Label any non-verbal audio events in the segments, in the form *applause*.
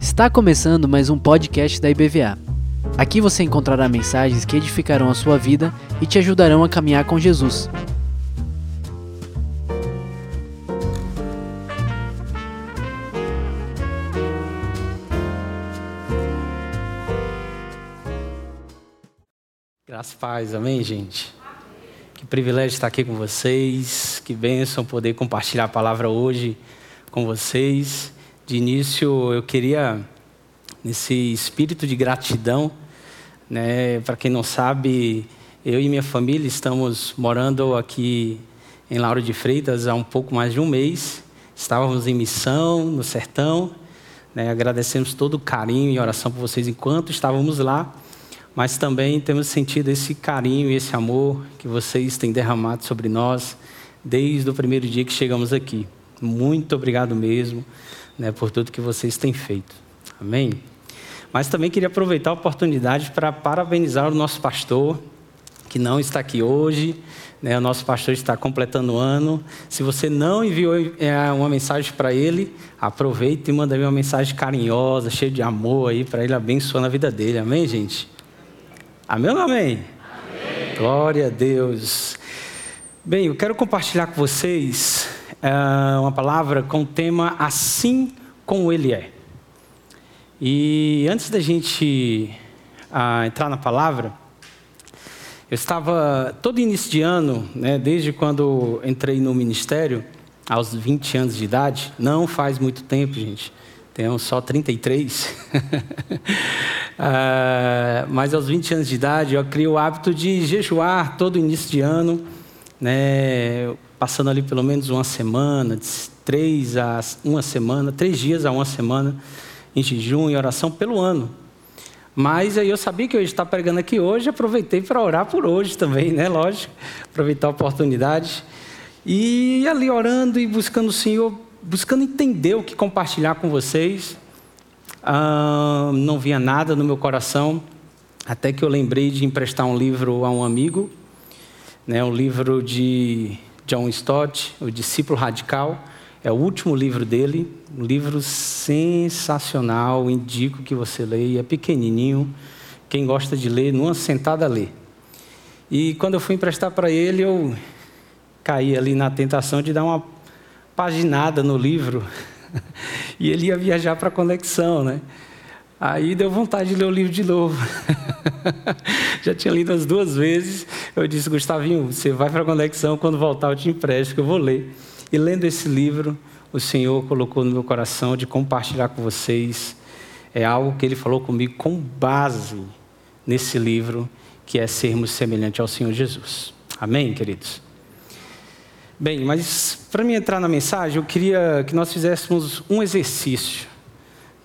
Está começando mais um podcast da IBVA. Aqui você encontrará mensagens que edificarão a sua vida e te ajudarão a caminhar com Jesus. Graças paz, amém, gente? Que privilégio estar aqui com vocês, que bênção poder compartilhar a palavra hoje com vocês. De início, eu queria, nesse espírito de gratidão, né, para quem não sabe, eu e minha família estamos morando aqui em Lauro de Freitas há um pouco mais de um mês. Estávamos em missão no sertão. Né, agradecemos todo o carinho e oração por vocês enquanto estávamos lá mas também temos sentido esse carinho e esse amor que vocês têm derramado sobre nós desde o primeiro dia que chegamos aqui. Muito obrigado mesmo né, por tudo que vocês têm feito. Amém? Mas também queria aproveitar a oportunidade para parabenizar o nosso pastor, que não está aqui hoje. Né, o nosso pastor está completando o ano. Se você não enviou é, uma mensagem para ele, aproveite e manda uma mensagem carinhosa, cheia de amor aí para ele abençoar a vida dele. Amém, gente? Amém ou não amém? amém? Glória a Deus. Bem, eu quero compartilhar com vocês uh, uma palavra com o tema Assim como Ele é. E antes da gente uh, entrar na palavra, eu estava todo início de ano, né, desde quando entrei no ministério, aos 20 anos de idade, não faz muito tempo, gente tenho só 33. *laughs* ah, mas aos 20 anos de idade, eu criei o hábito de jejuar todo início de ano, né, passando ali pelo menos uma semana, de três a uma semana, três dias a uma semana, em jejum e oração pelo ano. Mas aí eu sabia que eu ia estar pregando aqui hoje, aproveitei para orar por hoje também, né? Lógico, aproveitar a oportunidade. E ali orando e buscando o Senhor, buscando entender o que compartilhar com vocês. Ah, não via nada no meu coração, até que eu lembrei de emprestar um livro a um amigo, né, um livro de John Stott, O Discípulo Radical. É o último livro dele, um livro sensacional, indico que você leia, é pequenininho. Quem gosta de ler, numa sentada lê. E quando eu fui emprestar para ele, eu caí ali na tentação de dar uma paginada no livro. *laughs* E ele ia viajar para a conexão, né? Aí deu vontade de ler o livro de novo. *laughs* Já tinha lido as duas vezes. Eu disse, Gustavinho, você vai para a conexão, quando voltar eu te empresto, que eu vou ler. E lendo esse livro, o Senhor colocou no meu coração de compartilhar com vocês. É algo que ele falou comigo com base nesse livro, que é sermos semelhantes ao Senhor Jesus. Amém, queridos? Bem, mas para mim entrar na mensagem, eu queria que nós fizéssemos um exercício,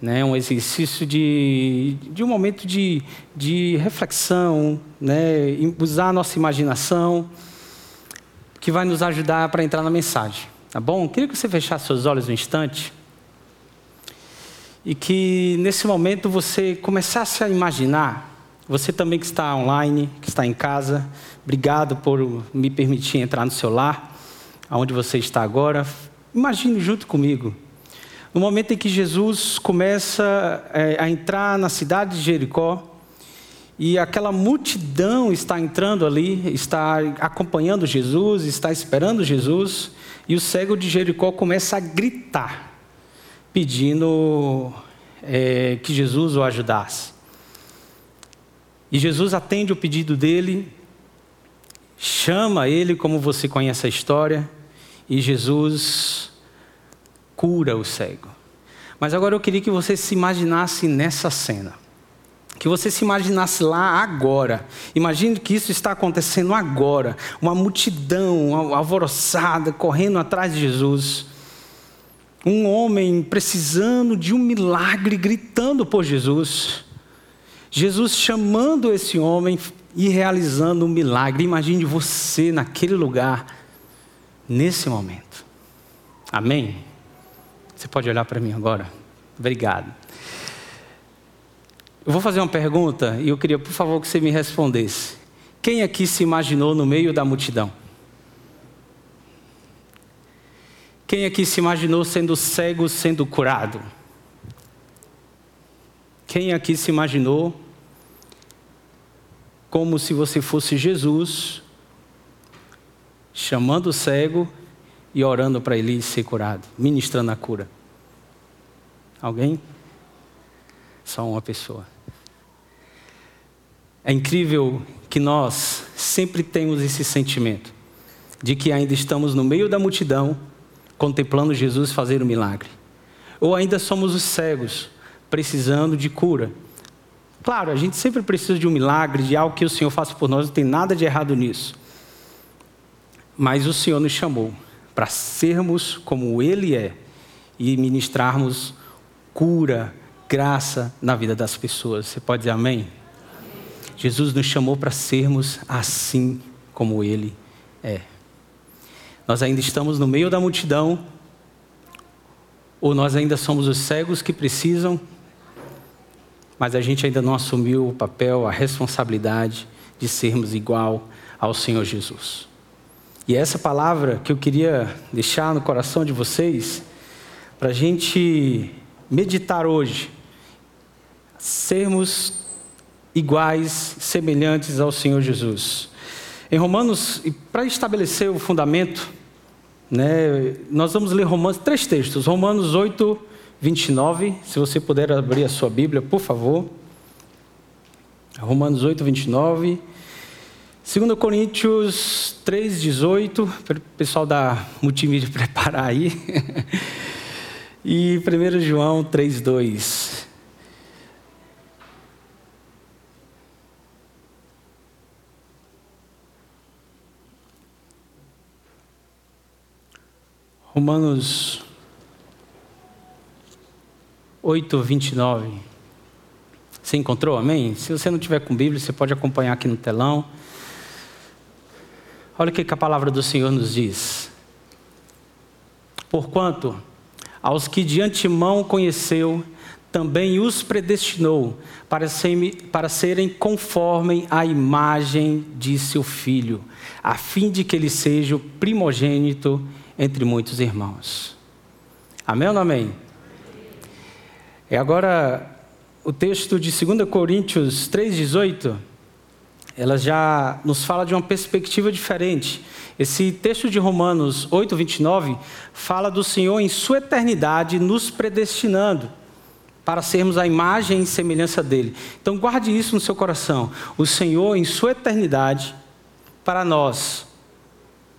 né? um exercício de, de um momento de, de reflexão, né? usar a nossa imaginação, que vai nos ajudar para entrar na mensagem. Tá bom? Eu queria que você fechasse seus olhos um instante e que nesse momento você começasse a imaginar, você também que está online, que está em casa, obrigado por me permitir entrar no seu lar aonde você está agora, imagine junto comigo. No momento em que Jesus começa é, a entrar na cidade de Jericó, e aquela multidão está entrando ali, está acompanhando Jesus, está esperando Jesus, e o cego de Jericó começa a gritar, pedindo é, que Jesus o ajudasse. E Jesus atende o pedido dele, chama ele, como você conhece a história, e Jesus cura o cego. Mas agora eu queria que você se imaginasse nessa cena. Que você se imaginasse lá agora. Imagine que isso está acontecendo agora. Uma multidão alvoroçada correndo atrás de Jesus. Um homem precisando de um milagre, gritando por Jesus. Jesus chamando esse homem e realizando um milagre. Imagine você naquele lugar nesse momento. Amém? Você pode olhar para mim agora? Obrigado. Eu vou fazer uma pergunta e eu queria, por favor, que você me respondesse. Quem aqui se imaginou no meio da multidão? Quem aqui se imaginou sendo cego sendo curado? Quem aqui se imaginou como se você fosse Jesus, chamando o cego e orando para ele ser curado, ministrando a cura? Alguém? Só uma pessoa. É incrível que nós sempre temos esse sentimento de que ainda estamos no meio da multidão contemplando Jesus fazer o um milagre. Ou ainda somos os cegos, precisando de cura. Claro, a gente sempre precisa de um milagre, de algo que o Senhor faça por nós, não tem nada de errado nisso. Mas o Senhor nos chamou para sermos como Ele é e ministrarmos cura, graça na vida das pessoas. Você pode dizer amém? amém. Jesus nos chamou para sermos assim como Ele é. Nós ainda estamos no meio da multidão, ou nós ainda somos os cegos que precisam, mas a gente ainda não assumiu o papel, a responsabilidade de sermos igual ao Senhor Jesus. E essa palavra que eu queria deixar no coração de vocês, para a gente meditar hoje, sermos iguais, semelhantes ao Senhor Jesus. Em Romanos, para estabelecer o fundamento né? Nós vamos ler Romanos, três textos. Romanos 8, 29. Se você puder abrir a sua Bíblia, por favor. Romanos 8, 29. 2 Coríntios 3, 18. Para o pessoal da multimídia *laughs* preparar aí. e 1 João 3, 2. Romanos 8, 29. Você encontrou? Amém? Se você não tiver com Bíblia, você pode acompanhar aqui no telão. Olha o que a palavra do Senhor nos diz. Porquanto, aos que de antemão conheceu, também os predestinou para, para serem conforme a imagem de seu filho, a fim de que ele seja o primogênito entre muitos irmãos. Amém ou não amém? E agora, o texto de 2 Coríntios 3,18, ela já nos fala de uma perspectiva diferente. Esse texto de Romanos 8, 29 fala do Senhor em sua eternidade nos predestinando para sermos a imagem e semelhança dele. Então guarde isso no seu coração. O Senhor em sua eternidade para nós,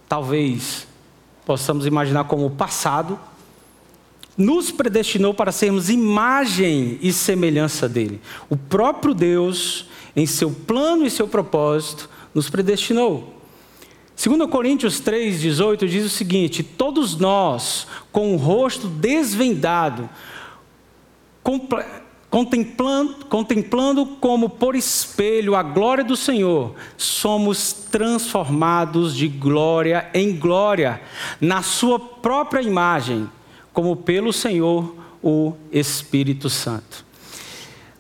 talvez possamos imaginar como o passado, nos predestinou para sermos imagem e semelhança dele. O próprio Deus, em seu plano e seu propósito, nos predestinou. 2 Coríntios 3,18 diz o seguinte: Todos nós, com o rosto desvendado, contemplando, contemplando como por espelho a glória do Senhor, somos transformados de glória em glória, na Sua própria imagem, como pelo Senhor, o Espírito Santo.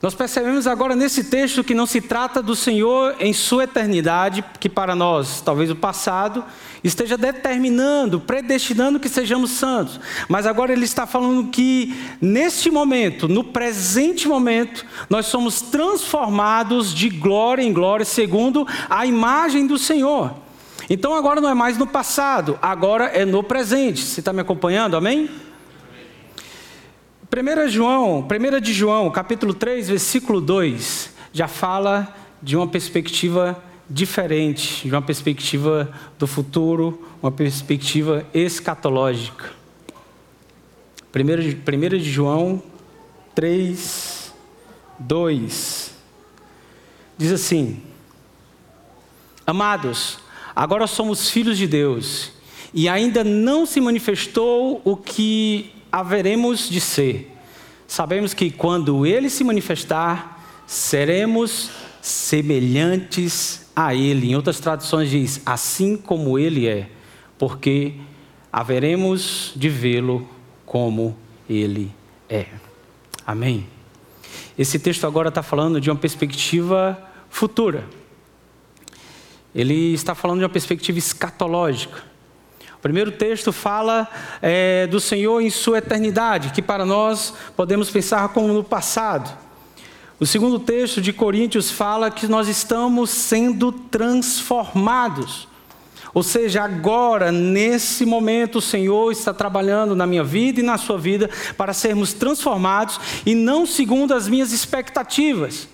Nós percebemos agora nesse texto que não se trata do Senhor em sua eternidade, que para nós, talvez o passado, esteja determinando, predestinando que sejamos santos. Mas agora ele está falando que neste momento, no presente momento, nós somos transformados de glória em glória, segundo a imagem do Senhor. Então agora não é mais no passado, agora é no presente. Você está me acompanhando? Amém? 1 João, 1 de João, capítulo 3, versículo 2, já fala de uma perspectiva diferente, de uma perspectiva do futuro, uma perspectiva escatológica. 1 de João 3, 2 diz assim: Amados, agora somos filhos de Deus, e ainda não se manifestou o que haveremos de ser. Sabemos que quando ele se manifestar, seremos semelhantes a ele. Em outras traduções diz: assim como ele é, porque haveremos de vê-lo como ele é. Amém. Esse texto agora está falando de uma perspectiva futura. Ele está falando de uma perspectiva escatológica. O primeiro texto fala é, do Senhor em sua eternidade, que para nós podemos pensar como no passado. O segundo texto de Coríntios fala que nós estamos sendo transformados. Ou seja, agora, nesse momento, o Senhor está trabalhando na minha vida e na sua vida para sermos transformados e não segundo as minhas expectativas,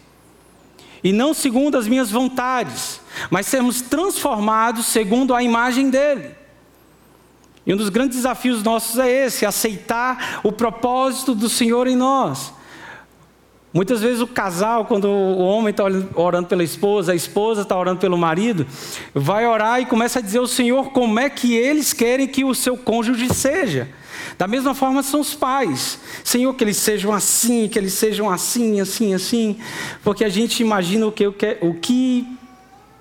e não segundo as minhas vontades, mas sermos transformados segundo a imagem dEle. E um dos grandes desafios nossos é esse: aceitar o propósito do Senhor em nós. Muitas vezes o casal, quando o homem está orando pela esposa, a esposa está orando pelo marido, vai orar e começa a dizer ao Senhor como é que eles querem que o seu cônjuge seja. Da mesma forma são os pais. Senhor, que eles sejam assim, que eles sejam assim, assim, assim. Porque a gente imagina o que, o que, o que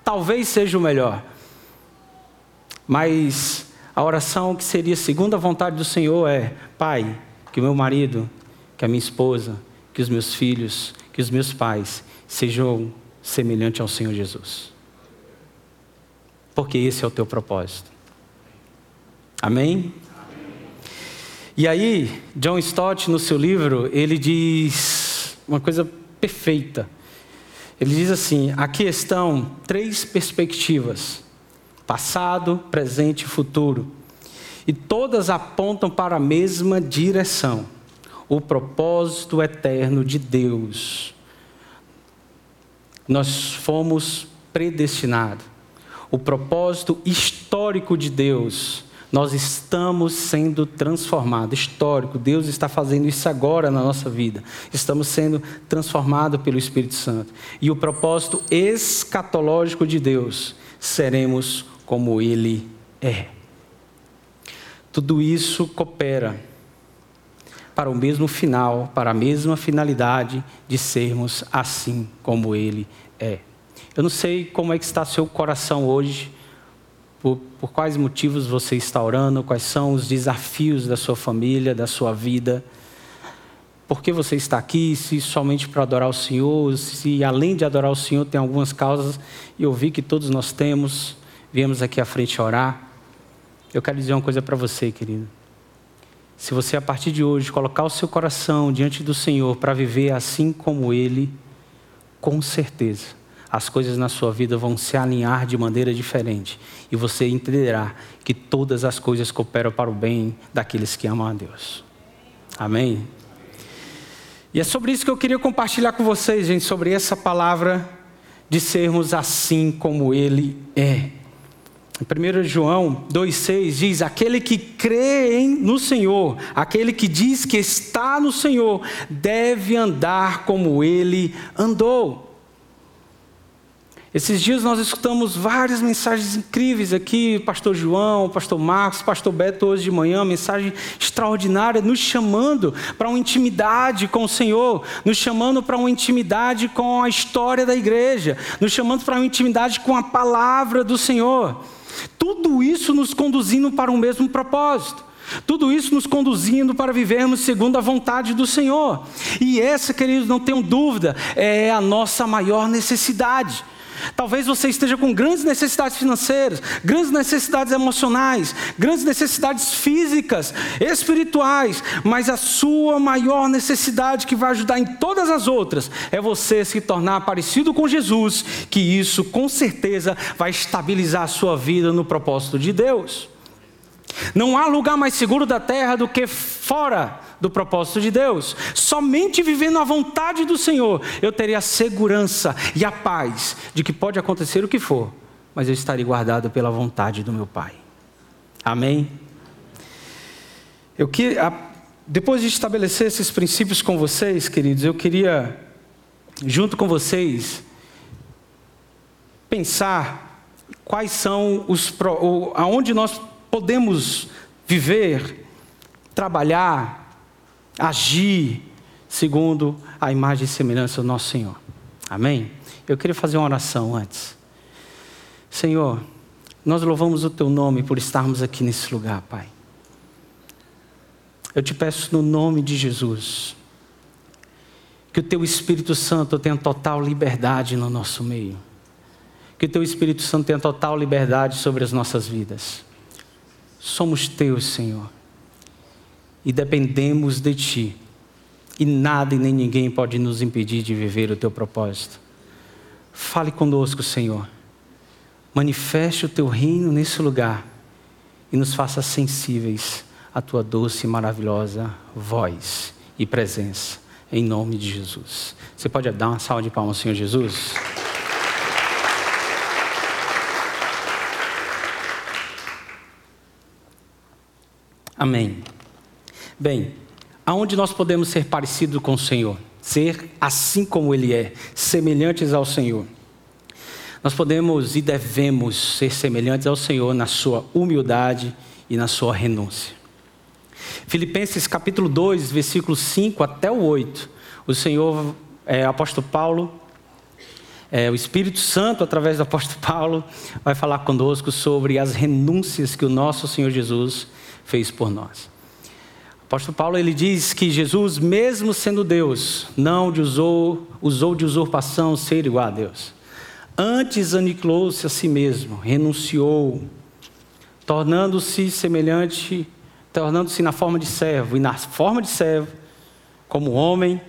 talvez seja o melhor. Mas a oração que seria segundo a vontade do Senhor é: Pai, que o meu marido, que a minha esposa, que os meus filhos, que os meus pais sejam semelhantes ao Senhor Jesus. Porque esse é o teu propósito. Amém? E aí, John Stott, no seu livro, ele diz uma coisa perfeita. Ele diz assim: aqui estão três perspectivas: passado, presente e futuro. E todas apontam para a mesma direção o propósito eterno de Deus. Nós fomos predestinados. O propósito histórico de Deus. Nós estamos sendo transformados. Histórico. Deus está fazendo isso agora na nossa vida. Estamos sendo transformados pelo Espírito Santo. E o propósito escatológico de Deus. Seremos como Ele é. Tudo isso coopera para o mesmo final, para a mesma finalidade de sermos assim como Ele é. Eu não sei como é que está seu coração hoje, por, por quais motivos você está orando, quais são os desafios da sua família, da sua vida. Por que você está aqui? Se somente para adorar o Senhor, se além de adorar o Senhor tem algumas causas, e eu vi que todos nós temos, viemos aqui à frente orar. Eu quero dizer uma coisa para você, querido. Se você, a partir de hoje, colocar o seu coração diante do Senhor para viver assim como Ele, com certeza, as coisas na sua vida vão se alinhar de maneira diferente. E você entenderá que todas as coisas cooperam para o bem daqueles que amam a Deus. Amém? E é sobre isso que eu queria compartilhar com vocês, gente, sobre essa palavra de sermos assim como Ele é. 1 João 2,6 diz: Aquele que crê em, no Senhor, aquele que diz que está no Senhor, deve andar como ele andou. Esses dias nós escutamos várias mensagens incríveis aqui, pastor João, pastor Marcos, pastor Beto hoje de manhã, mensagem extraordinária, nos chamando para uma intimidade com o Senhor, nos chamando para uma intimidade com a história da igreja, nos chamando para uma intimidade com a palavra do Senhor. Tudo isso nos conduzindo para o mesmo propósito. Tudo isso nos conduzindo para vivermos segundo a vontade do Senhor. E essa, queridos, não tenham dúvida, é a nossa maior necessidade. Talvez você esteja com grandes necessidades financeiras, grandes necessidades emocionais, grandes necessidades físicas, espirituais, mas a sua maior necessidade que vai ajudar em todas as outras é você se tornar parecido com Jesus, que isso com certeza vai estabilizar a sua vida no propósito de Deus. Não há lugar mais seguro da terra do que fora do propósito de Deus. Somente vivendo a vontade do Senhor, eu teria a segurança e a paz de que pode acontecer o que for, mas eu estarei guardado pela vontade do meu Pai. Amém? Eu que, depois de estabelecer esses princípios com vocês, queridos, eu queria, junto com vocês, pensar quais são os aonde nós podemos viver, trabalhar, agir segundo a imagem e semelhança do nosso Senhor. Amém? Eu queria fazer uma oração antes. Senhor, nós louvamos o Teu nome por estarmos aqui nesse lugar, Pai. Eu te peço no nome de Jesus, que o Teu Espírito Santo tenha total liberdade no nosso meio. Que o Teu Espírito Santo tenha total liberdade sobre as nossas vidas somos teus, Senhor, e dependemos de Ti, e nada e nem ninguém pode nos impedir de viver o Teu propósito. Fale conosco, Senhor, manifeste o Teu reino nesse lugar e nos faça sensíveis à Tua doce e maravilhosa voz e presença, em nome de Jesus. Você pode dar uma salva de palmas Senhor Jesus? Amém. Bem, aonde nós podemos ser parecidos com o Senhor? Ser assim como Ele é, semelhantes ao Senhor. Nós podemos e devemos ser semelhantes ao Senhor na sua humildade e na sua renúncia. Filipenses capítulo 2, versículos 5 até o 8. O Senhor, é, apóstolo Paulo, é, o Espírito Santo, através do apóstolo Paulo, vai falar conosco sobre as renúncias que o nosso Senhor Jesus fez por nós. Apóstolo Paulo ele diz que Jesus, mesmo sendo Deus, não usou, usou de usurpação ser igual a Deus. Antes aniquilou-se a si mesmo, renunciou, tornando-se semelhante, tornando-se na forma de servo, e na forma de servo, como homem,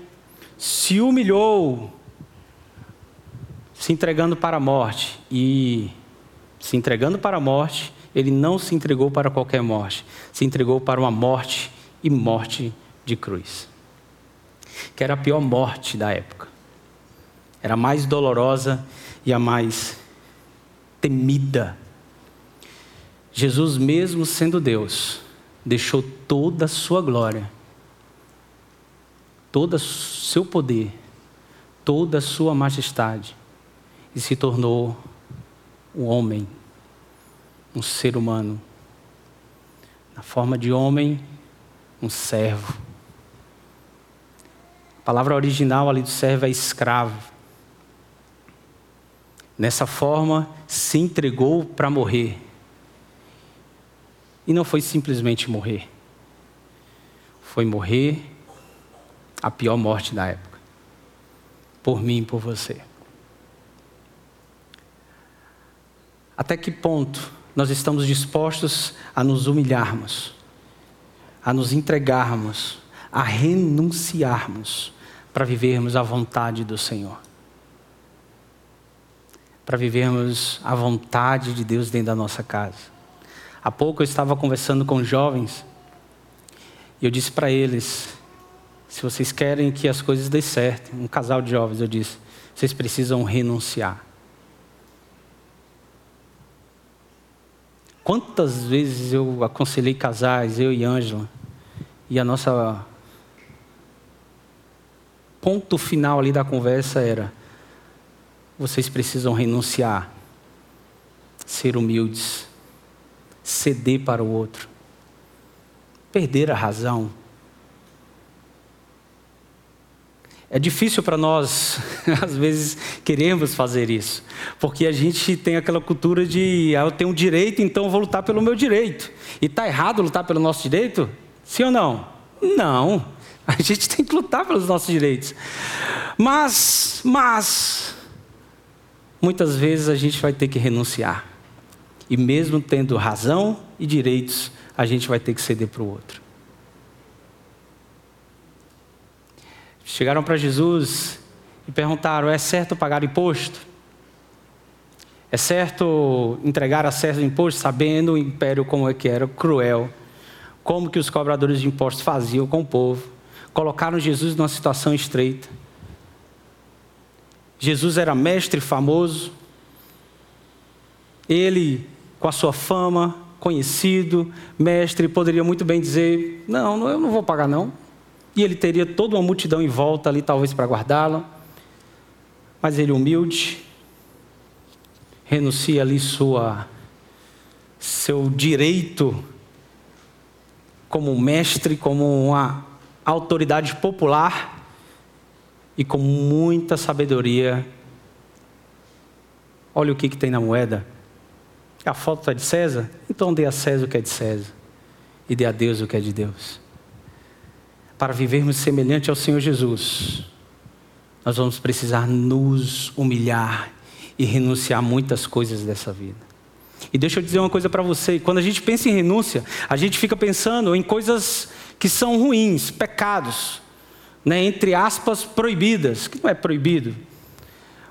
se humilhou, se entregando para a morte, e se entregando para a morte, ele não se entregou para qualquer morte, se entregou para uma morte e morte de cruz. Que era a pior morte da época. Era a mais dolorosa e a mais temida. Jesus, mesmo sendo Deus, deixou toda a sua glória, todo o seu poder, toda a sua majestade e se tornou um homem um ser humano. Na forma de homem, um servo. A palavra original ali do servo é escravo. Nessa forma, se entregou para morrer. E não foi simplesmente morrer. Foi morrer a pior morte da época. Por mim e por você. Até que ponto nós estamos dispostos a nos humilharmos, a nos entregarmos, a renunciarmos para vivermos a vontade do Senhor. Para vivermos a vontade de Deus dentro da nossa casa. Há pouco eu estava conversando com jovens e eu disse para eles: se vocês querem que as coisas dêem certo, um casal de jovens, eu disse, vocês precisam renunciar. Quantas vezes eu aconselhei casais, eu e Ângela, e a nossa ponto final ali da conversa era: vocês precisam renunciar, ser humildes, ceder para o outro, perder a razão, É difícil para nós, *laughs* às vezes, queremos fazer isso, porque a gente tem aquela cultura de ah, eu tenho um direito, então eu vou lutar pelo meu direito. E está errado lutar pelo nosso direito? Sim ou não? Não. A gente tem que lutar pelos nossos direitos. Mas, mas, muitas vezes a gente vai ter que renunciar. E mesmo tendo razão e direitos, a gente vai ter que ceder para o outro. Chegaram para Jesus e perguntaram: é certo pagar imposto? É certo entregar a César imposto, sabendo o império como é que era cruel, como que os cobradores de impostos faziam com o povo? Colocaram Jesus numa situação estreita. Jesus era mestre famoso, ele, com a sua fama, conhecido, mestre, poderia muito bem dizer: Não, eu não vou pagar, não e ele teria toda uma multidão em volta ali, talvez para guardá-la. Mas ele, humilde, renuncia ali sua, seu direito como mestre, como uma autoridade popular e com muita sabedoria. Olha o que, que tem na moeda. A foto está de César? Então dê a César o que é de César e dê a Deus o que é de Deus para vivermos semelhante ao Senhor Jesus, nós vamos precisar nos humilhar e renunciar a muitas coisas dessa vida. E deixa eu dizer uma coisa para você: quando a gente pensa em renúncia, a gente fica pensando em coisas que são ruins, pecados, né, entre aspas, proibidas, que não é proibido,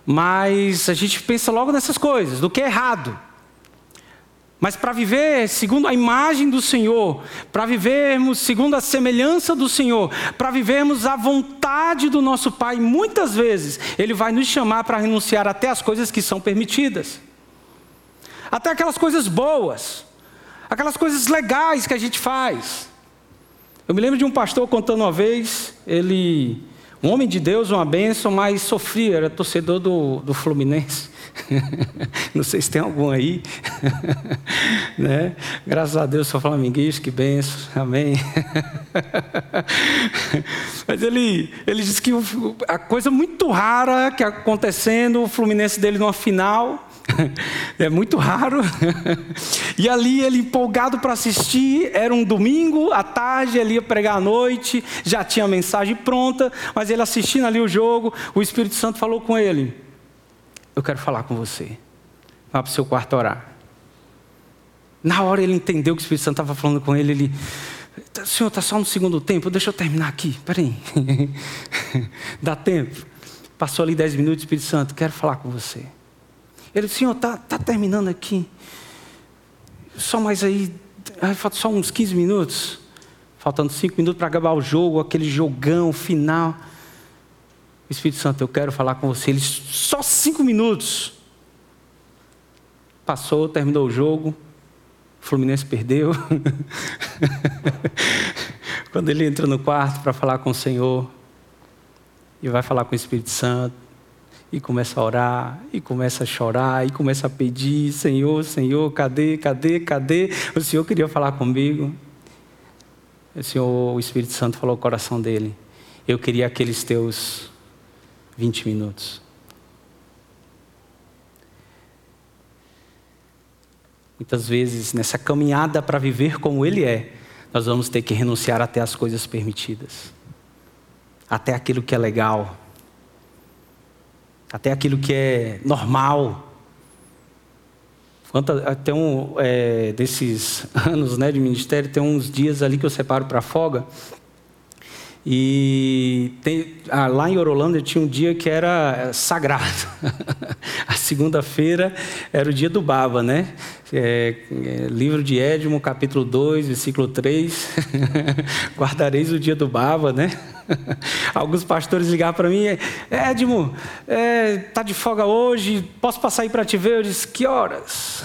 mas a gente pensa logo nessas coisas, do que é errado. Mas para viver segundo a imagem do Senhor, para vivermos segundo a semelhança do Senhor, para vivermos a vontade do nosso Pai, muitas vezes Ele vai nos chamar para renunciar até as coisas que são permitidas, até aquelas coisas boas, aquelas coisas legais que a gente faz. Eu me lembro de um pastor contando uma vez, ele, um homem de Deus, uma bênção, mas sofria, era torcedor do, do Fluminense. *laughs* Não sei se tem algum aí. *laughs* né? Graças a Deus sou flamenguista, que benção. Amém. *laughs* Mas ele, ele disse que a coisa muito rara que acontecendo, o Fluminense dele numa final. *laughs* É muito raro. *laughs* E ali ele empolgado para assistir, era um domingo, à tarde, ele ia pregar à noite, já tinha a mensagem pronta, mas ele assistindo ali o jogo, o Espírito Santo falou com ele: eu quero falar com você. Vá para o seu quarto orar. Na hora ele entendeu que o Espírito Santo estava falando com ele, ele. Senhor, está só no segundo tempo, deixa eu terminar aqui. Peraí. *laughs* Dá tempo. Passou ali dez minutos, Espírito Santo, quero falar com você. Ele, Senhor, está tá terminando aqui. Só mais aí, falta só uns 15 minutos. Faltando cinco minutos para acabar o jogo, aquele jogão final. Espírito Santo, eu quero falar com você. Ele só cinco minutos. Passou, terminou o jogo. Fluminense perdeu. *laughs* Quando ele entra no quarto para falar com o Senhor, e vai falar com o Espírito Santo, e começa a orar, e começa a chorar, e começa a pedir: Senhor, Senhor, cadê, cadê, cadê? O Senhor queria falar comigo. O Senhor, o Espírito Santo falou ao coração dele: Eu queria aqueles teus 20 minutos. Muitas vezes, nessa caminhada para viver como Ele é, nós vamos ter que renunciar até as coisas permitidas, até aquilo que é legal, até aquilo que é normal. Até um é, desses *laughs* anos né, de ministério, tem uns dias ali que eu separo para folga. E tem, ah, lá em Orolândia tinha um dia que era sagrado. *laughs* a segunda-feira era o dia do Baba, né? É, é, livro de Edmo, capítulo 2, versículo 3. *laughs* Guardareis o dia do Baba, né? *laughs* Alguns pastores ligaram para mim, Edmo, é, tá de folga hoje, posso passar aí para te ver? Eu disse, que horas?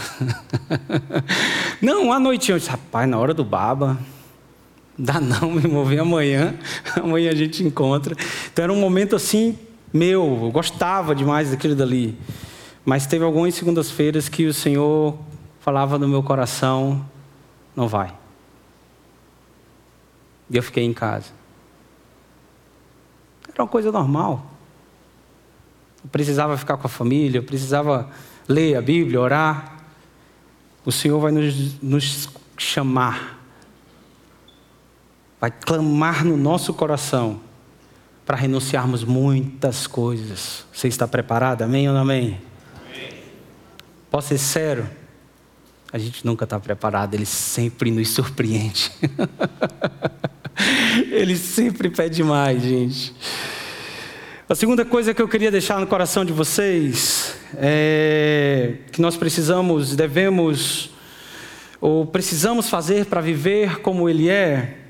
Não, à noite. Eu disse, rapaz, na hora do Baba. Dá não, me mover amanhã. *laughs* Amanhã a gente encontra. Então era um momento assim, meu, eu gostava demais daquilo dali. Mas teve algumas segundas-feiras que o Senhor falava no meu coração: não vai. E eu fiquei em casa. Era uma coisa normal. Eu precisava ficar com a família, eu precisava ler a Bíblia, orar. O Senhor vai nos, nos chamar vai clamar no nosso coração para renunciarmos muitas coisas. Você está preparado? Amém ou não amém? amém. Posso ser sério? A gente nunca está preparado, ele sempre nos surpreende. *laughs* ele sempre pede mais, gente. A segunda coisa que eu queria deixar no coração de vocês é que nós precisamos, devemos, ou precisamos fazer para viver como Ele é,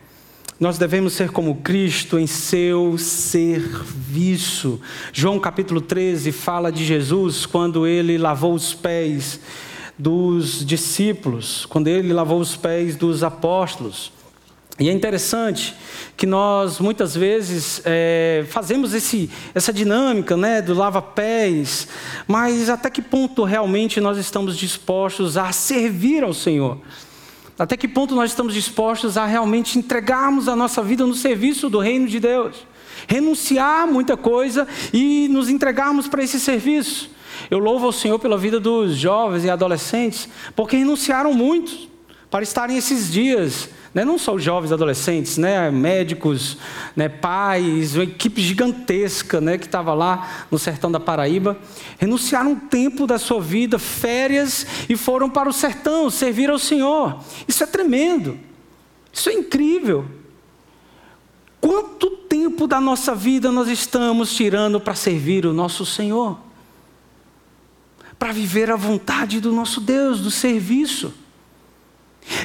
nós devemos ser como Cristo em seu serviço. João capítulo 13 fala de Jesus quando ele lavou os pés dos discípulos, quando ele lavou os pés dos apóstolos. E é interessante que nós muitas vezes é, fazemos esse, essa dinâmica né, do lava-pés, mas até que ponto realmente nós estamos dispostos a servir ao Senhor? Até que ponto nós estamos dispostos a realmente entregarmos a nossa vida no serviço do reino de Deus? Renunciar muita coisa e nos entregarmos para esse serviço. Eu louvo ao Senhor pela vida dos jovens e adolescentes, porque renunciaram muito para estarem esses dias né? não só os jovens adolescentes, né? médicos, né? pais, uma equipe gigantesca né? que estava lá no sertão da Paraíba, renunciaram um tempo da sua vida, férias, e foram para o sertão servir ao Senhor. Isso é tremendo, isso é incrível. Quanto tempo da nossa vida nós estamos tirando para servir o nosso Senhor? Para viver a vontade do nosso Deus, do serviço.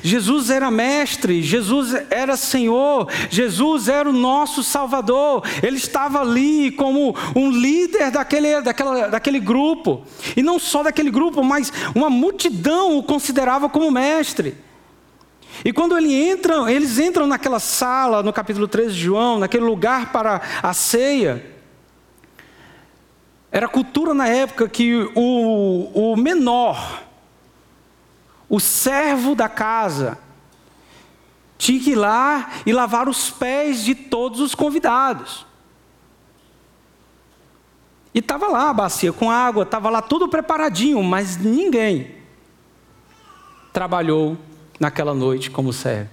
Jesus era mestre, Jesus era Senhor, Jesus era o nosso Salvador, Ele estava ali como um líder daquele, daquela, daquele grupo, e não só daquele grupo, mas uma multidão o considerava como mestre. E quando ele entra, eles entram naquela sala, no capítulo 13 de João, naquele lugar para a ceia, era cultura na época que o, o menor, o servo da casa, tinha que ir lá e lavar os pés de todos os convidados. E estava lá a bacia com água, estava lá tudo preparadinho, mas ninguém trabalhou naquela noite como servo.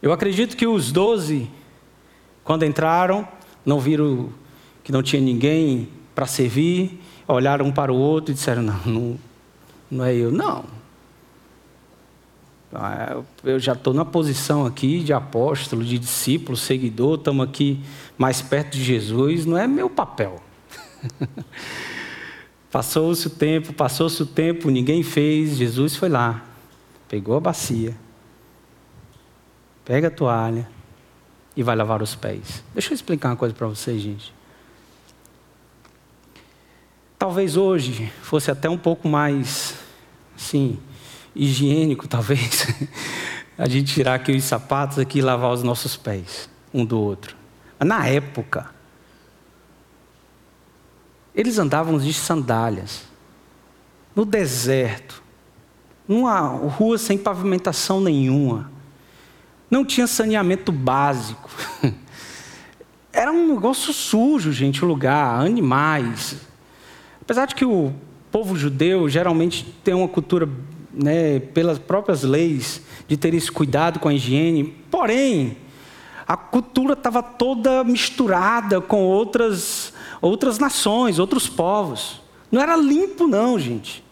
Eu acredito que os doze, quando entraram, não viram que não tinha ninguém para servir, olharam um para o outro e disseram: Não, não, não é eu, não. Ah, eu já estou na posição aqui de apóstolo, de discípulo, seguidor, estamos aqui mais perto de Jesus, não é meu papel. *laughs* Passou-se o tempo, passou-se o tempo, ninguém fez, Jesus foi lá, pegou a bacia, pega a toalha e vai lavar os pés. Deixa eu explicar uma coisa para vocês, gente. Talvez hoje fosse até um pouco mais, sim, higiênico, *laughs* talvez, a gente tirar aqui os sapatos aqui e lavar os nossos pés, um do outro. Mas na época, eles andavam de sandálias, no deserto, numa rua sem pavimentação nenhuma. Não tinha saneamento básico. *laughs* Era um negócio sujo, gente, o lugar, animais. Apesar de que o povo judeu geralmente tem uma cultura, né, pelas próprias leis, de ter esse cuidado com a higiene, porém, a cultura estava toda misturada com outras outras nações, outros povos. Não era limpo, não, gente.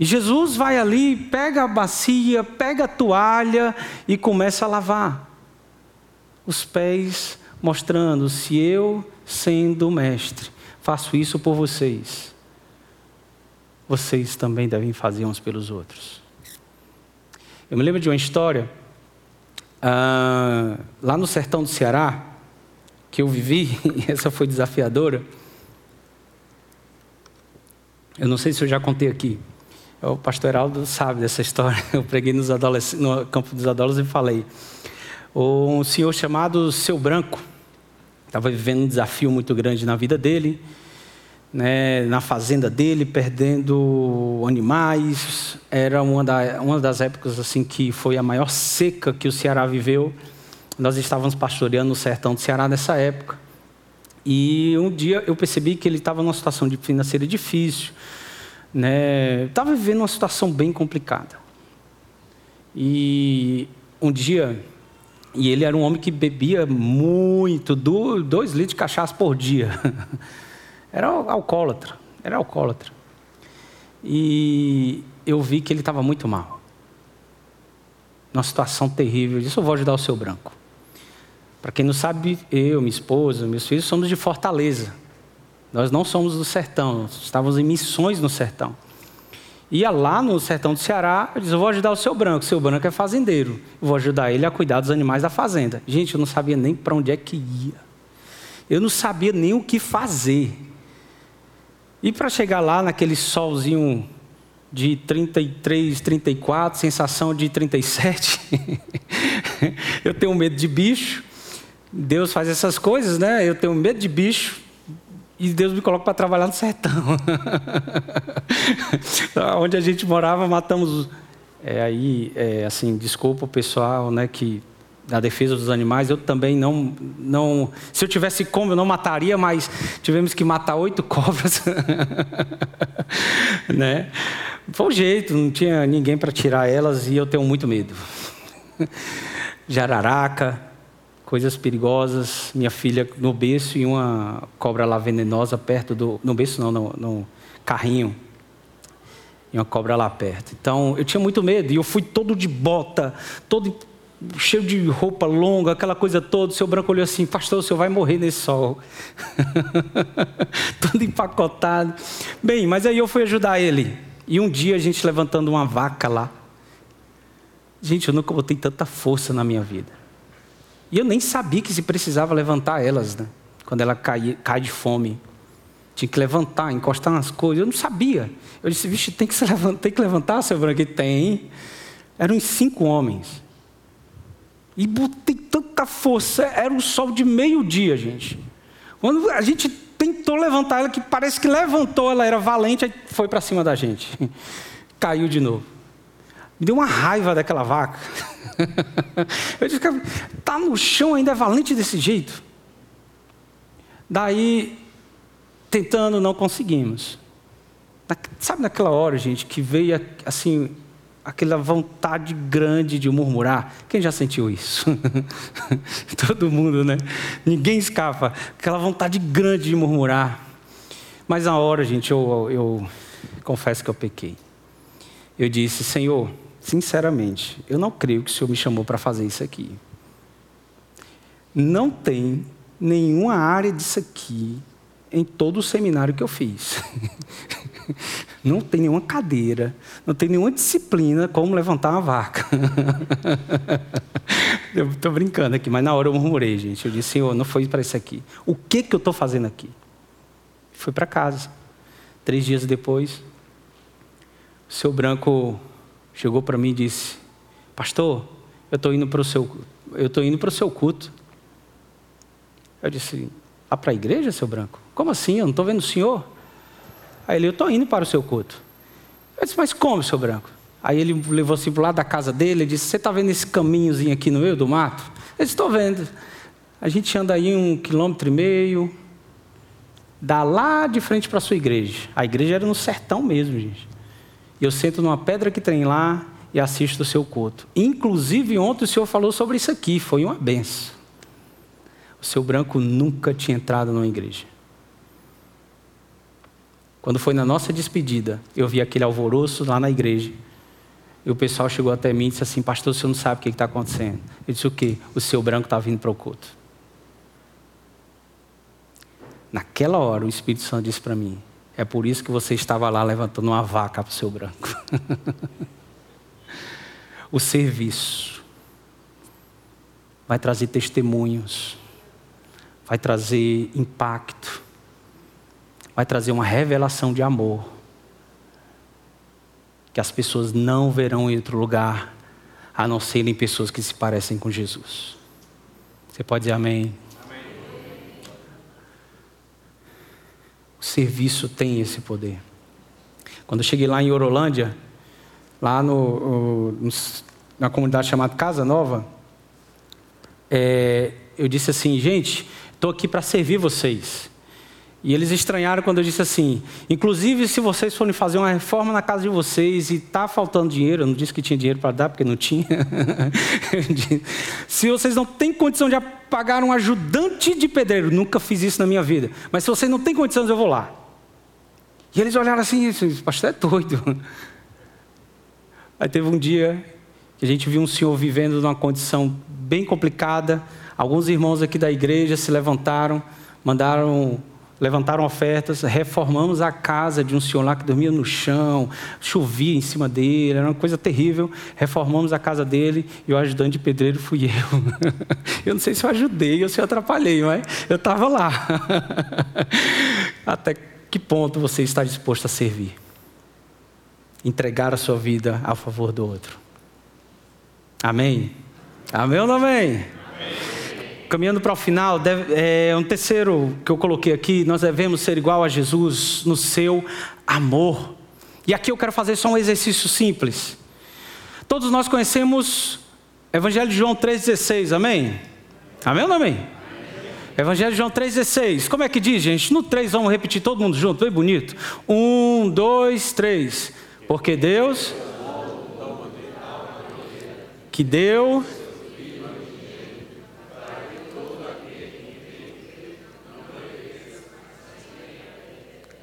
E Jesus vai ali, pega a bacia, pega a toalha e começa a lavar os pés, mostrando: se eu, sendo mestre, faço isso por vocês, vocês também devem fazer uns pelos outros. Eu me lembro de uma história, ah, lá no sertão do Ceará, que eu vivi, *laughs* e essa foi desafiadora. Eu não sei se eu já contei aqui. O pastor Heraldo sabe dessa história. *laughs* Eu preguei no campo dos adolescentes e falei. Um senhor chamado Seu Branco estava vivendo um desafio muito grande na vida dele, né, na fazenda dele, perdendo animais. Era uma, da, uma das épocas assim que foi a maior seca que o Ceará viveu. Nós estávamos pastoreando no sertão do Ceará nessa época. E um dia eu percebi que ele estava numa situação financeira difícil, né? Estava vivendo uma situação bem complicada. E um dia, e ele era um homem que bebia muito, dois litros de cachaça por dia. *laughs* Era alcoólatra, era alcoólatra. E eu vi que ele estava muito mal. Numa situação terrível. Eu disse: Eu vou ajudar o seu branco. Para quem não sabe, eu, minha esposa, meus filhos somos de Fortaleza. Nós não somos do sertão, estávamos em missões no sertão. Ia lá no sertão do Ceará, eu disse, eu vou ajudar o seu branco, o seu branco é fazendeiro. Eu vou ajudar ele a cuidar dos animais da fazenda. Gente, eu não sabia nem para onde é que ia. Eu não sabia nem o que fazer. E para chegar lá naquele solzinho de 33, 34, sensação de 37, *laughs* eu tenho medo de bicho. Deus faz essas coisas, né? Eu tenho medo de bicho e Deus me coloca para trabalhar no sertão. *laughs* Onde a gente morava, matamos. É, aí, é, assim, desculpa o pessoal, né, que da defesa dos animais, eu também não, não. Se eu tivesse como, eu não mataria, mas tivemos que matar oito cobras, *laughs* né? Foi o jeito, não tinha ninguém para tirar elas e eu tenho muito medo. *laughs* Jararaca, coisas perigosas, minha filha no berço e uma cobra lá venenosa perto do. No berço não, no, no carrinho. E uma cobra lá perto. Então eu tinha muito medo e eu fui todo de bota, todo cheio de roupa longa, aquela coisa toda. O seu branco olhou assim: Pastor, o senhor vai morrer nesse sol. *laughs* todo empacotado. Bem, mas aí eu fui ajudar ele. E um dia a gente levantando uma vaca lá. Gente, eu nunca botei tanta força na minha vida. E eu nem sabia que se precisava levantar elas, né? Quando ela cai, cai de fome. Tinha que levantar, encostar nas coisas. Eu não sabia. Eu disse, vixe, tem que, se *laughs* levantar, tem que levantar, seu branco. Tem. Eram cinco homens. E botei tanta força. Era o sol de meio-dia, gente. Quando a gente tentou levantar ela, que parece que levantou, ela era valente, aí foi para cima da gente. *laughs* Caiu de novo. Me deu uma raiva daquela vaca. *laughs* *laughs* Eu disse, tá no chão ainda é valente desse jeito. Daí, tentando, não conseguimos. Sabe naquela hora, gente, que veio assim aquela vontade grande de murmurar. Quem já sentiu isso? *laughs* Todo mundo, né? Ninguém escapa. Aquela vontade grande de murmurar. Mas na hora, gente, eu, eu confesso que eu pequei. Eu disse, Senhor, sinceramente, eu não creio que o Senhor me chamou para fazer isso aqui. Não tem nenhuma área disso aqui em todo o seminário que eu fiz. *laughs* Não tem nenhuma cadeira, não tem nenhuma disciplina como levantar uma vaca. *laughs* eu estou brincando aqui, mas na hora eu murmurei, gente. Eu disse, Senhor, não foi para isso aqui. O que, que eu estou fazendo aqui? Fui para casa. Três dias depois, o seu branco chegou para mim e disse: Pastor, eu estou indo para o seu, eu estou indo para o seu culto. Eu disse: Lá para a igreja, seu branco? Como assim? Eu não estou vendo o senhor? Aí ele, eu estou indo para o seu culto. Eu disse, mas como, seu branco? Aí ele levou assim para o lado da casa dele e disse, você está vendo esse caminhozinho aqui no meio do mato? Eu disse, estou vendo. A gente anda aí um quilômetro e meio, dá lá de frente para a sua igreja. A igreja era no sertão mesmo, gente. Eu sento numa pedra que tem lá e assisto o seu culto. Inclusive, ontem o senhor falou sobre isso aqui, foi uma benção. O seu branco nunca tinha entrado numa igreja. Quando foi na nossa despedida, eu vi aquele alvoroço lá na igreja. E o pessoal chegou até mim e disse assim: Pastor, o senhor não sabe o que está acontecendo. Eu disse: O quê? O seu branco está vindo para o culto. Naquela hora, o Espírito Santo disse para mim: É por isso que você estava lá levantando uma vaca para o seu branco. *laughs* o serviço vai trazer testemunhos, vai trazer impacto vai trazer uma revelação de amor que as pessoas não verão em outro lugar a não serem pessoas que se parecem com Jesus. Você pode dizer amém? O serviço tem esse poder. Quando eu cheguei lá em Orolândia, lá no, no na comunidade chamada Casa Nova, é, eu disse assim, gente, estou aqui para servir vocês. E eles estranharam quando eu disse assim: inclusive, se vocês forem fazer uma reforma na casa de vocês e está faltando dinheiro, eu não disse que tinha dinheiro para dar, porque não tinha. *laughs* se vocês não têm condição de pagar um ajudante de pedreiro, nunca fiz isso na minha vida, mas se vocês não têm condições, eu vou lá. E eles olharam assim: pastor é doido. Aí teve um dia que a gente viu um senhor vivendo numa condição bem complicada. Alguns irmãos aqui da igreja se levantaram, mandaram levantaram ofertas, reformamos a casa de um senhor lá que dormia no chão, chovia em cima dele, era uma coisa terrível. Reformamos a casa dele e o ajudante de pedreiro fui eu. *laughs* Eu não sei se eu ajudei ou se eu atrapalhei, mas eu estava lá. *laughs* Até que ponto você está disposto a servir? Entregar a sua vida a favor do outro. Amém? Amém ou não amém? Caminhando para o final, deve, é, um terceiro que eu coloquei aqui, nós devemos ser igual a Jesus no seu amor. E aqui eu quero fazer só um exercício simples. Todos nós conhecemos Evangelho de João 3,16, amém? Amém ou não amém? Evangelho de João 3,16. Como é que diz, gente? No 3 vamos repetir todo mundo junto, bem bonito. Um, dois, três. Porque Deus que deu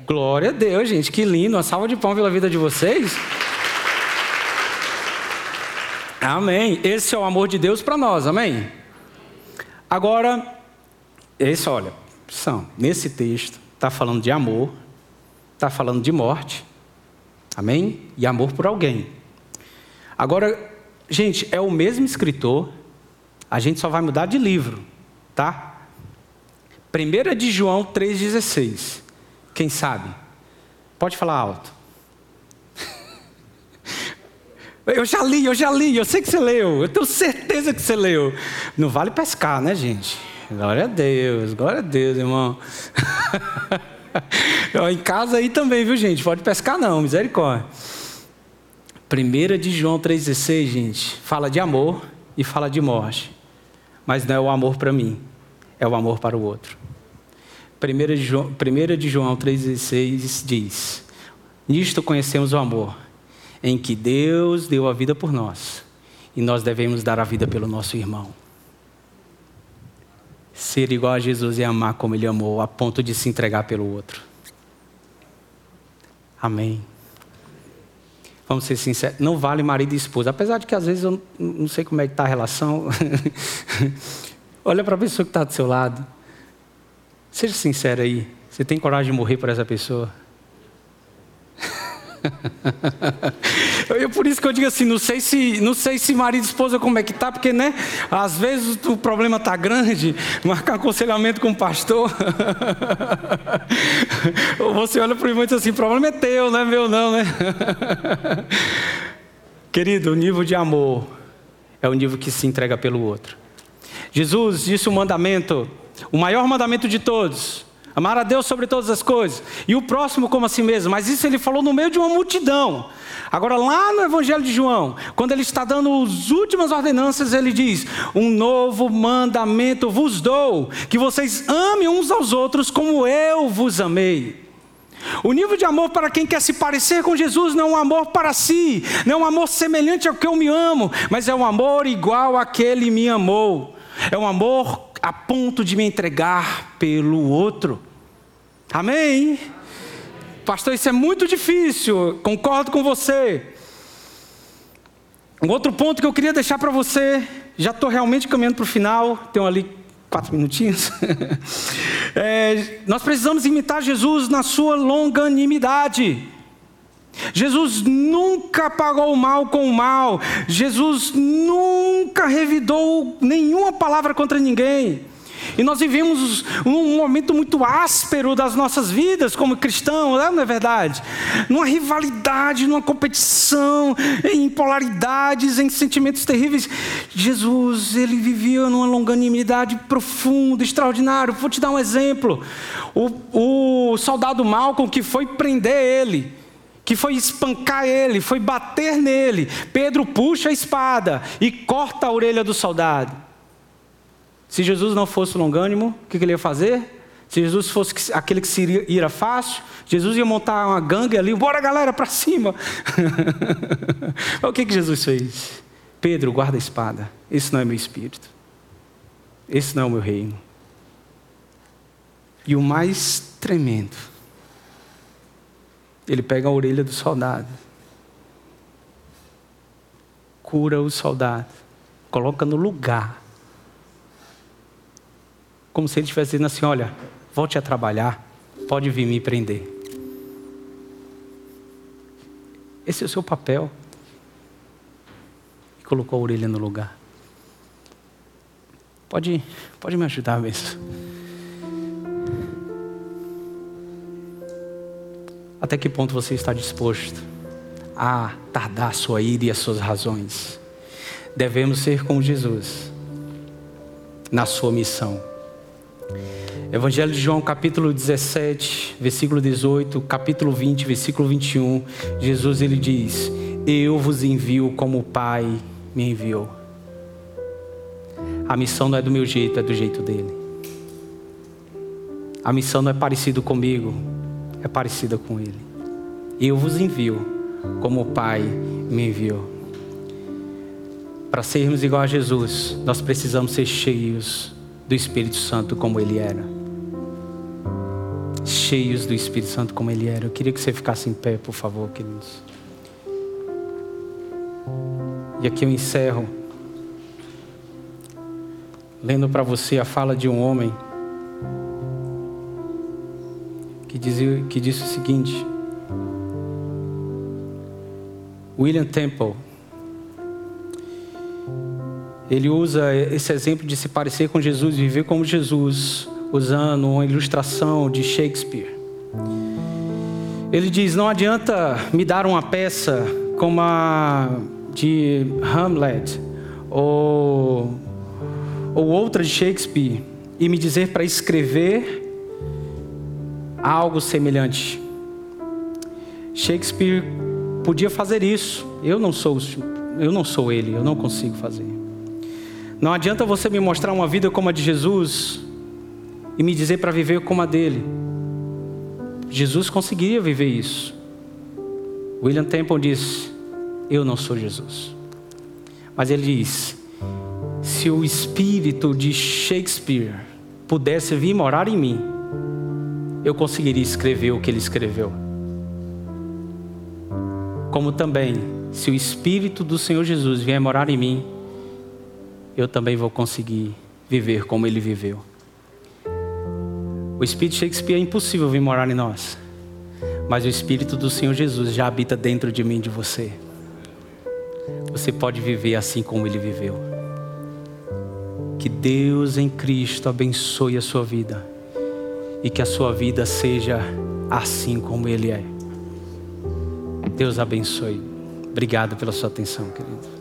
Glória a Deus, gente, que lindo. Uma salva de palmas pela vida de vocês. Amém. Esse é o amor de Deus para nós, amém? Agora, esse, olha, são, nesse texto, está falando de amor, está falando de morte, amém? E amor por alguém. Agora, gente, é o mesmo escritor, a gente só vai mudar de livro, tá? 1 de João 3,16. Quem sabe? Pode falar alto. *laughs* Eu já li, eu já li, eu sei que você leu, eu tenho certeza que você leu. Não vale pescar, né, gente? Glória a Deus, glória a Deus, irmão. *laughs* em casa aí também, viu, gente? Pode pescar não, misericórdia. 1 de João 3,16, gente, fala de amor e fala de morte. Mas não é o amor para mim, é o amor para o outro. 1 de João, 1 de João 3,16 diz: Nisto conhecemos o amor, em que Deus deu a vida por nós, e nós devemos dar a vida pelo nosso irmão. Ser igual a Jesus e amar como Ele amou, a ponto de se entregar pelo outro. Amém. Vamos ser sinceros, não vale marido e esposa. Apesar de que às vezes eu não sei como é que está a relação. *laughs* Olha para a pessoa que está do seu lado. Seja sincero aí. Você tem coragem de morrer por essa pessoa? *laughs* eu, por isso que eu digo assim, não sei se, não sei se marido e esposa como é que tá, porque né, às vezes o problema tá grande, marcar aconselhamento com o pastor. *laughs* Ou você olha para o irmão e diz assim, problema é teu, não é meu não, né? *laughs* Querido, o nível de amor é o nível que se entrega pelo outro. Jesus disse o mandamento o maior mandamento de todos. Amar a Deus sobre todas as coisas. E o próximo como a si mesmo. Mas isso ele falou no meio de uma multidão. Agora, lá no Evangelho de João, quando ele está dando as últimas ordenanças, ele diz: Um novo mandamento vos dou, que vocês amem uns aos outros como eu vos amei. O nível de amor para quem quer se parecer com Jesus não é um amor para si, não é um amor semelhante ao que eu me amo, mas é um amor igual àquele que me amou. É um amor a ponto de me entregar pelo outro. Amém? Pastor, isso é muito difícil, concordo com você. Um outro ponto que eu queria deixar para você, já estou realmente caminhando para o final, tenho ali quatro minutinhos. *laughs* é, nós precisamos imitar Jesus na sua longanimidade. Jesus nunca pagou o mal com o mal. Jesus nunca revidou nenhuma palavra contra ninguém. E nós vivemos um momento muito áspero das nossas vidas como cristãos, não é verdade? Numa rivalidade, numa competição, em polaridades, em sentimentos terríveis. Jesus, ele vivia numa longanimidade profunda, extraordinária. Vou te dar um exemplo. O, o soldado Malcolm que foi prender ele que foi espancar ele, foi bater nele. Pedro puxa a espada e corta a orelha do soldado. Se Jesus não fosse longânimo, o que ele ia fazer? Se Jesus fosse aquele que se ira fácil, Jesus ia montar uma gangue ali, bora galera para cima. *laughs* o que, que Jesus fez? Pedro, guarda a espada. Esse não é meu espírito. Esse não é o meu reino. E o mais tremendo ele pega a orelha do soldado, cura o soldado, coloca no lugar. Como se ele estivesse dizendo assim: Olha, volte a trabalhar, pode vir me prender. Esse é o seu papel. E colocou a orelha no lugar. Pode, pode me ajudar mesmo. Até que ponto você está disposto a tardar a sua ira e as suas razões? Devemos ser como Jesus na sua missão. Evangelho de João, capítulo 17, versículo 18, capítulo 20, versículo 21, Jesus ele diz: Eu vos envio como o Pai me enviou. A missão não é do meu jeito, é do jeito dele. A missão não é parecida comigo, é parecida com Ele. Eu vos envio como o Pai me enviou. Para sermos igual a Jesus, nós precisamos ser cheios do Espírito Santo como ele era. Cheios do Espírito Santo como ele era. Eu queria que você ficasse em pé, por favor, queridos. E aqui eu encerro lendo para você a fala de um homem que, dizia, que disse o seguinte: William Temple. Ele usa esse exemplo de se parecer com Jesus, viver como Jesus, usando uma ilustração de Shakespeare. Ele diz: Não adianta me dar uma peça como a de Hamlet ou, ou outra de Shakespeare e me dizer para escrever algo semelhante. Shakespeare podia fazer isso. Eu não sou, eu não sou ele, eu não consigo fazer. Não adianta você me mostrar uma vida como a de Jesus e me dizer para viver como a dele. Jesus conseguiria viver isso. William Temple disse: Eu não sou Jesus. Mas ele diz: Se o espírito de Shakespeare pudesse vir morar em mim, eu conseguiria escrever o que ele escreveu. Como também, se o Espírito do Senhor Jesus vier morar em mim, eu também vou conseguir viver como ele viveu. O Espírito Shakespeare é impossível vir morar em nós, mas o Espírito do Senhor Jesus já habita dentro de mim, de você. Você pode viver assim como ele viveu. Que Deus em Cristo abençoe a sua vida e que a sua vida seja assim como Ele é. Deus abençoe. Obrigado pela sua atenção, querido.